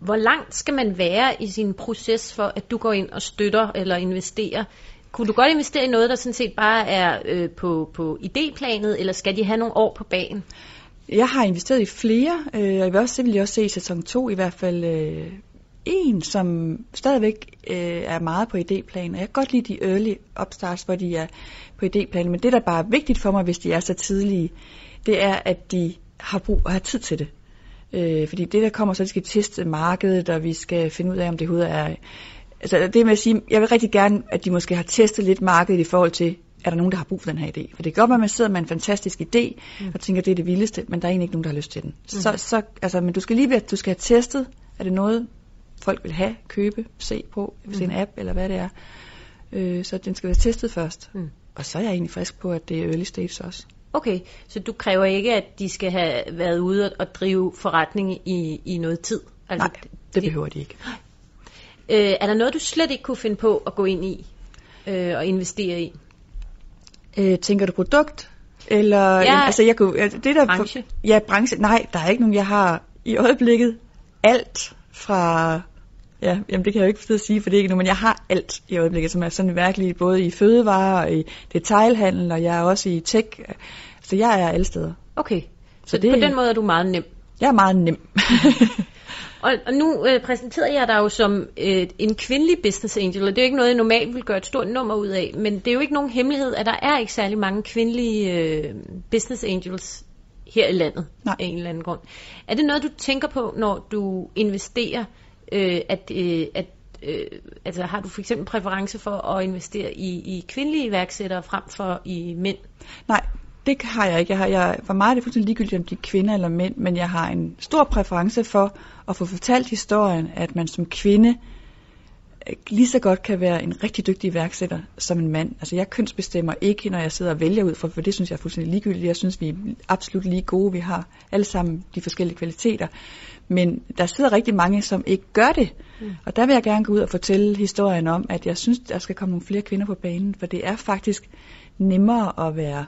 hvor langt skal man være i sin proces for, at du går ind og støtter eller investerer? Kunne du godt investere i noget, der sådan set bare er øh, på, på idéplanet, eller skal de have nogle år på bagen? Jeg har investeret i flere, øh, og jeg vil også, det vil jeg også se i sæson 2 i hvert fald øh, en, som stadigvæk øh, er meget på idéplanen. Og jeg kan godt lide de early upstarts, hvor de er på idéplanen, men det, der bare er vigtigt for mig, hvis de er så tidlige, det er, at de har brug og har tid til det. Øh, fordi det, der kommer, så er, at de skal teste markedet, og vi skal finde ud af, om det overhovedet er... Altså det med at sige, jeg vil rigtig gerne, at de måske har testet lidt markedet i forhold til, er der nogen, der har brug for den her idé? For det kan godt være, at man sidder med en fantastisk idé, mm. og tænker, det er det vildeste, men der er egentlig ikke nogen, der har lyst til den. Mm. Så, så, altså, men du skal lige ved, at du skal have testet, er det noget, folk vil have, købe, se på, mm. se en app, eller hvad det er. Øh, så den skal være testet først. Mm. Og så er jeg egentlig frisk på, at det er early stage også. Okay, så du kræver ikke, at de skal have været ude og- drive forretning i, i noget tid? Altså, Nej, det behøver de ikke. Øh, er der noget, du slet ikke kunne finde på at gå ind i øh, og investere i? Øh, tænker du produkt? Eller, Ja, altså jeg kunne, altså, det der, branche. Ja, branche. Nej, der er ikke nogen, jeg har i øjeblikket alt fra, ja, jamen det kan jeg jo ikke sidde at sige, for det er ikke noget, men jeg har alt i øjeblikket, som er sådan virkelig både i fødevarer og i detailhandel, og jeg er også i tech. Så jeg er alle steder. Okay, så, så det- på den måde er du meget nem. Jeg er meget nem. Og, og nu øh, præsenterer jeg dig jo som øh, en kvindelig business angel, og det er jo ikke noget, jeg normalt vil gøre et stort nummer ud af, men det er jo ikke nogen hemmelighed, at der er ikke særlig mange kvindelige øh, business angels her i landet Nej. af en eller anden grund. Er det noget, du tænker på, når du investerer, øh, at, øh, at øh, altså har du for eksempel præference for at investere i, i kvindelige iværksættere frem for i mænd? Nej, det har jeg ikke. Jeg har, jeg, for mig er det fuldstændig ligegyldigt, om de er kvinder eller mænd, men jeg har en stor præference for at få fortalt historien, at man som kvinde øh, lige så godt kan være en rigtig dygtig iværksætter som en mand. Altså jeg kønsbestemmer ikke, når jeg sidder og vælger ud fra, for det synes jeg er fuldstændig ligegyldigt. Jeg synes, vi er absolut lige gode. Vi har alle sammen de forskellige kvaliteter. Men der sidder rigtig mange, som ikke gør det. Mm. Og der vil jeg gerne gå ud og fortælle historien om, at jeg synes, der skal komme nogle flere kvinder på banen, for det er faktisk nemmere at være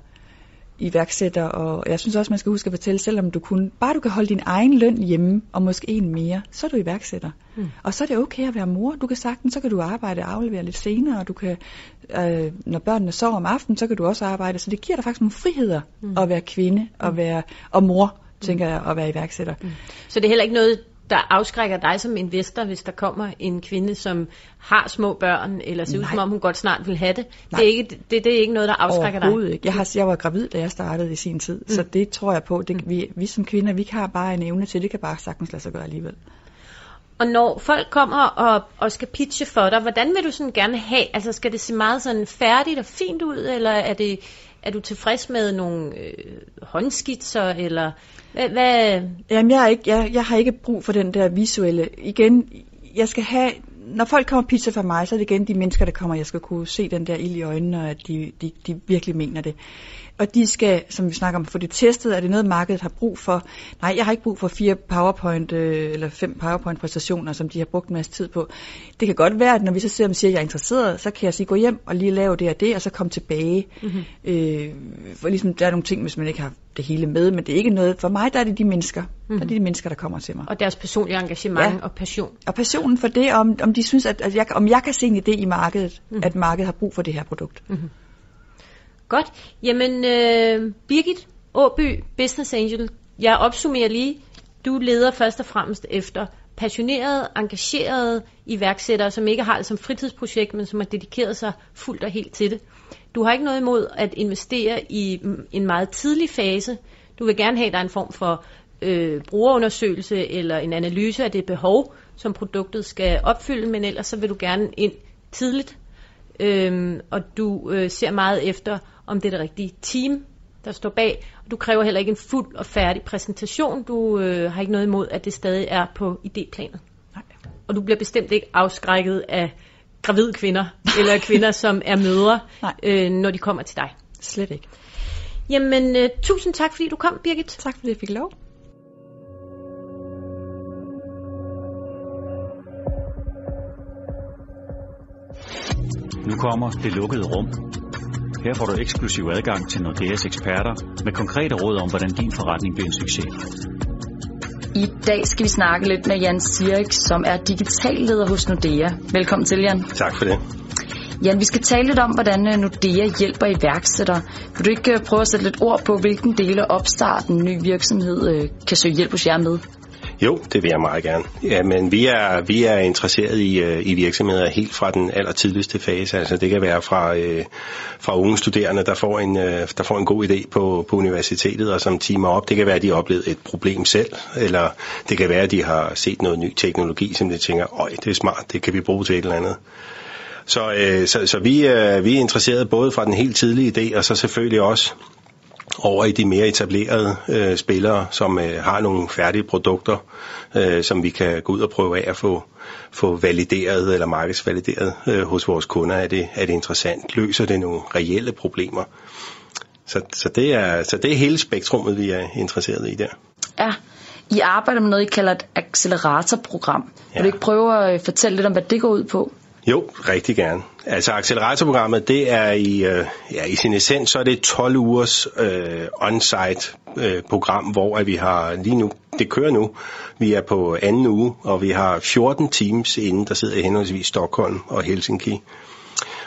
iværksætter, og jeg synes også, man skal huske at fortælle, selvom du kun, bare du kan holde din egen løn hjemme, og måske en mere, så er du iværksætter. Mm. Og så er det okay at være mor. Du kan sagtens, så kan du arbejde og aflevere lidt senere, og du kan, øh, når børnene sover om aftenen, så kan du også arbejde. Så det giver dig faktisk nogle friheder mm. at være kvinde og, være, og mor, tænker jeg, at være iværksætter. Mm. Så det er heller ikke noget, der afskrækker dig som investor, hvis der kommer en kvinde, som har små børn, eller ser ud som om hun godt snart vil have det. Nej. Det er, ikke, det, det er ikke noget, der afskrækker dig. Overhovedet ikke. Jeg, har, jeg var gravid, da jeg startede i sin tid, mm. så det tror jeg på. Det, vi, vi som kvinder, vi har bare en evne til, det kan bare sagtens lade sig gøre alligevel. Og når folk kommer og, og skal pitche for dig, hvordan vil du sådan gerne have? Altså skal det se meget sådan færdigt og fint ud, eller er, det, er du tilfreds med nogle øh, håndskitser, eller hvad, hvad? Jamen, jeg, er ikke, jeg, jeg har ikke brug for den der visuelle. Igen, jeg skal have... Når folk kommer pizza fra mig, så er det igen de mennesker, der kommer, jeg skal kunne se den der ild i øjnene, og at de, de, de virkelig mener det. Og de skal, som vi snakker om, få det testet. Er det noget, markedet har brug for? Nej, jeg har ikke brug for fire PowerPoint øh, eller fem PowerPoint-præstationer, som de har brugt en masse tid på. Det kan godt være, at når vi så ser, om de siger, at jeg er interesseret, så kan jeg sige, gå hjem og lige lave det og det, og så komme tilbage. Mm-hmm. Øh, for ligesom, der er nogle ting, hvis man ikke har det hele med, men det er ikke noget. For mig, der er det de mennesker. Mm-hmm. Der er det de mennesker, der kommer til mig. Og deres personlige engagement Ja. og passion. Og passionen for det, om, om de synes, at, at jeg, om jeg kan se en idé i markedet, mm. at markedet har brug for det her produkt. Mm. Godt. Jamen, øh, Birgit Åby, Business Angel. Jeg opsummerer lige. Du leder først og fremmest efter passionerede, engagerede iværksættere, som ikke har det som fritidsprojekt, men som har dedikeret sig fuldt og helt til det. Du har ikke noget imod at investere i mm, en meget tidlig fase. Du vil gerne have, at der er en form for øh, brugerundersøgelse eller en analyse af det behov, som produktet skal opfylde, men ellers så vil du gerne ind tidligt, øhm, og du øh, ser meget efter, om det er det rigtige team, der står bag. Du kræver heller ikke en fuld og færdig præsentation. Du øh, har ikke noget imod, at det stadig er på idéplanet. Nej. Og du bliver bestemt ikke afskrækket af gravide kvinder, eller kvinder, som er mødre, øh, når de kommer til dig. Slet ikke. Jamen, øh, tusind tak, fordi du kom, Birgit. Tak, fordi jeg fik lov. Nu kommer det lukkede rum. Her får du eksklusiv adgang til Nordeas eksperter med konkrete råd om, hvordan din forretning bliver en succes. I dag skal vi snakke lidt med Jan Sirik, som er digitalleder hos Nordea. Velkommen til, Jan. Tak for det. Jan, vi skal tale lidt om, hvordan øh, Nordea hjælper iværksættere. Vil du ikke øh, prøve at sætte lidt ord på, hvilken del af opstarten en ny virksomhed øh, kan søge hjælp hos jer med? Jo, det vil jeg meget gerne. Ja, men vi er, vi er interesseret i, øh, i virksomheder helt fra den allertidligste fase. Altså det kan være fra, øh, fra unge studerende, der får, en, øh, der får en god idé på, på universitetet og som timer op. Det kan være, at de har oplevet et problem selv, eller det kan være, at de har set noget ny teknologi, som de tænker, øj, det er smart, det kan vi bruge til et eller andet. Så, øh, så, så vi, øh, vi er interesseret både fra den helt tidlige idé, og så selvfølgelig også over i de mere etablerede øh, spillere, som øh, har nogle færdige produkter, øh, som vi kan gå ud og prøve af at få, få valideret eller markedsvalideret øh, hos vores kunder. Er det, er det interessant? Løser det nogle reelle problemer? Så, så, det er, så det er hele spektrummet, vi er interesseret i der. Ja, I arbejder med noget, I kalder et acceleratorprogram. Ja. Vil du ikke prøve at øh, fortælle lidt om, hvad det går ud på? Jo, rigtig gerne. Altså acceleratorprogrammet, det er i, øh, ja, i sin essens, så er det 12 ugers øh, on-site øh, program, hvor at vi har lige nu, det kører nu, vi er på anden uge, og vi har 14 teams inden, der sidder i henholdsvis Stockholm og Helsinki.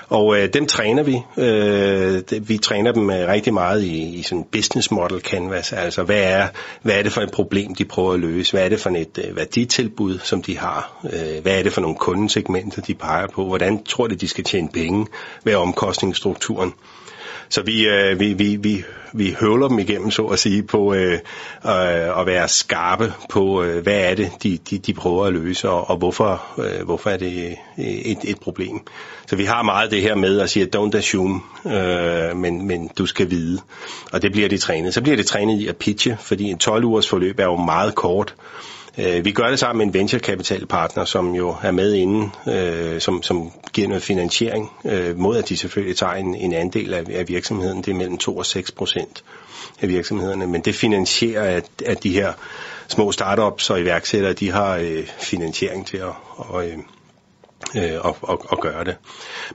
Og øh, dem træner vi. Øh, vi træner dem øh, rigtig meget i, i sådan business model canvas. Altså, hvad er, hvad er det for et problem, de prøver at løse? Hvad er det for et øh, værditilbud, som de har? Øh, hvad er det for nogle kundesegmenter, de peger på? Hvordan tror de, de skal tjene penge? Hvad er omkostningsstrukturen? Så vi, øh, vi, vi, vi, vi høvler dem igennem, så at sige, på øh, øh, at være skarpe på, øh, hvad er det, de, de, de prøver at løse, og, og hvorfor, øh, hvorfor er det øh, et, et problem. Så vi har meget det her med at sige, don't assume, øh, men, men du skal vide. Og det bliver de trænet. Så bliver det trænet i at pitche, fordi en 12 ugers forløb er jo meget kort. Øh, vi gør det sammen med en venturekapitalpartner, som jo er med inden, øh, som, som giver noget finansiering, øh, mod at de selvfølgelig tager en, en andel af, af virksomheden. Det er mellem 2 og 6 procent af virksomhederne, men det finansierer, at, at de her små startups og iværksættere, de har øh, finansiering til at, og, øh, øh, og, og, og gøre det.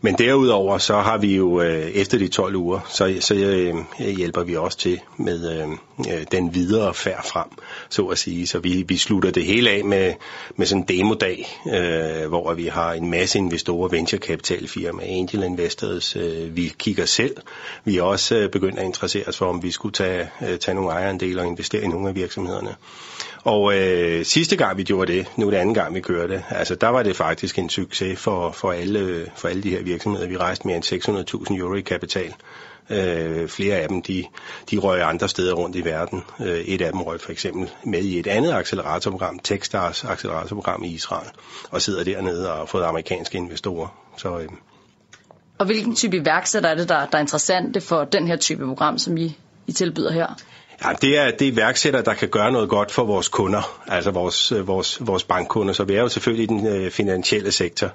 Men derudover så har vi jo øh, efter de 12 uger, så, så øh, hjælper vi også til med øh, øh, den videre færd frem, så at sige. Så vi, vi slutter det hele af med, med sådan en demodag, øh, hvor vi har en masse investorer, venturekapitalfirmaer, angel investors. Øh, vi kigger selv. Vi er også øh, begyndt at interessere os for, om vi skulle tage, øh, tage nogle ejerandele og investere i nogle af virksomhederne. Og øh, sidste gang vi gjorde det, nu er det anden gang vi kører det, altså der var det faktisk en succes for, for, alle, for alle de her virksomheder. Vi rejste mere end 600.000 euro i kapital. Øh, flere af dem, de, de røg andre steder rundt i verden. Øh, et af dem røg for eksempel med i et andet acceleratorprogram, Techstars acceleratorprogram i Israel, og sidder dernede og har fået amerikanske investorer. Så, øh, og hvilken type iværksætter er det, der, der er interessante for den her type program, som I, I tilbyder her? Ja, det er det iværksætter, der kan gøre noget godt for vores kunder, altså vores, vores, vores bankkunder. Så vi er jo selvfølgelig i den øh, finansielle sektor.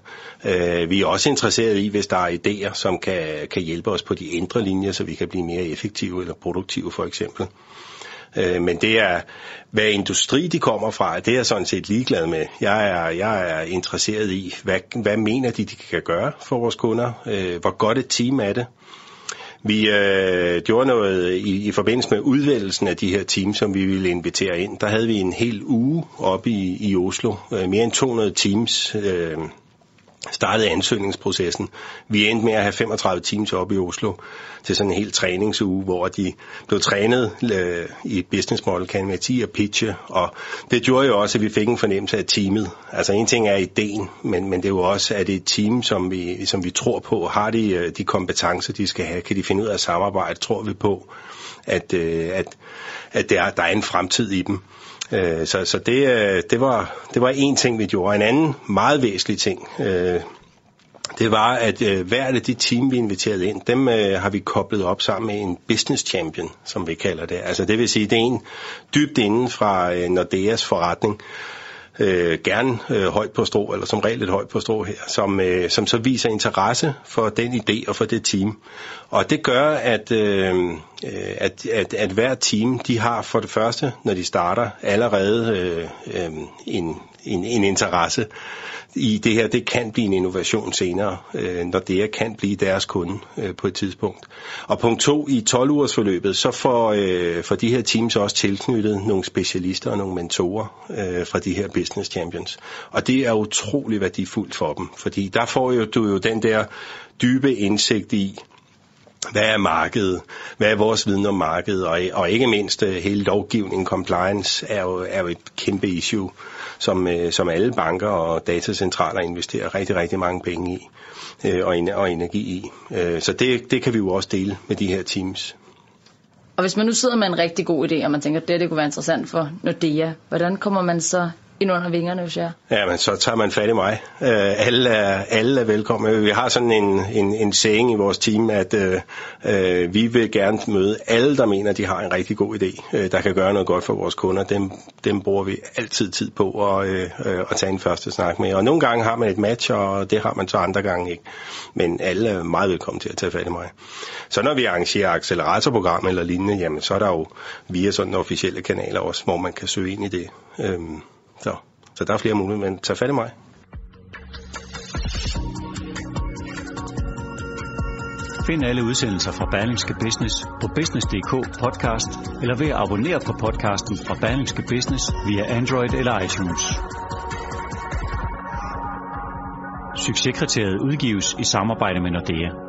Øh, vi er også interesseret i, hvis der er idéer, som kan, kan hjælpe os på de indre linjer, så vi kan blive mere effektive eller produktive for eksempel. Øh, men det er, hvad industri de kommer fra, det er jeg sådan set ligeglad med. Jeg er, jeg er interesseret i, hvad, hvad mener de, de kan gøre for vores kunder? Øh, hvor godt et team er det? Vi øh, gjorde noget i, i forbindelse med udvælgelsen af de her teams, som vi ville invitere ind. Der havde vi en hel uge oppe i, i Oslo. Øh, mere end 200 teams øh, startede ansøgningsprocessen. Vi endte med at have 35 teams op i Oslo til sådan en helt træningsuge, hvor de blev trænet øh, i et business model, kan man 10 og pitche, og det gjorde jo også, at vi fik en fornemmelse af teamet. Altså en ting er ideen, men, men det er jo også, at det er et team, som vi, som vi tror på, har de, øh, de kompetencer, de skal have, kan de finde ud af samarbejde, tror vi på, at, øh, at, at der, der er en fremtid i dem. Øh, så så det, øh, det, var, det var en ting, vi gjorde. En anden meget væsentlig ting, øh, det var, at øh, hvert af de team, vi inviterede ind, dem øh, har vi koblet op sammen med en business champion, som vi kalder det. Altså det vil sige, det er en dybt inden fra øh, Nordeas forretning, øh, gerne øh, højt på strå, eller som regel et højt på strå her, som, øh, som så viser interesse for den idé og for det team. Og det gør, at, øh, øh at, at, at hver team, de har for det første, når de starter, allerede øh, øh, en, en, en interesse i det her, det kan blive en innovation senere, øh, når det kan blive deres kunde øh, på et tidspunkt. Og punkt to, i 12 ugers forløbet, så får, øh, får de her teams også tilknyttet nogle specialister og nogle mentorer øh, fra de her business champions. Og det er utrolig værdifuldt for dem, fordi der får jo, du jo den der dybe indsigt i, hvad er markedet? Hvad er vores viden om markedet? Og, og ikke mindst øh, hele lovgivningen, compliance, er jo, er jo et kæmpe issue som, øh, som alle banker og datacentraler investerer rigtig, rigtig mange penge i øh, og, og energi i. Så det, det kan vi jo også dele med de her teams. Og hvis man nu sidder med en rigtig god idé, og man tænker, at det, det kunne være interessant for Nordea, hvordan kommer man så ind under vingerne hvis jeg Ja, men så tager man fat i mig. Øh, alle, er, alle er velkomne. Øh, vi har sådan en, en, en saying i vores team, at øh, øh, vi vil gerne møde alle, der mener, de har en rigtig god idé, øh, der kan gøre noget godt for vores kunder. Dem, dem bruger vi altid tid på at, øh, øh at tage en første snak med. Og nogle gange har man et match, og det har man så andre gange ikke. Men alle er meget velkommen til at tage fat i mig. Så når vi arrangerer acceleratorprogram eller lignende, jamen så er der jo via sådan officielle kanaler også, hvor man kan søge ind i det. Øh, så, så der er flere muligheder, men tag fat i mig. Find alle udsendelser fra Berlingske Business på business.dk podcast, eller ved at abonnere på podcasten fra Berlingske Business via Android eller iTunes. Succeskriteriet udgives i samarbejde med Nordea.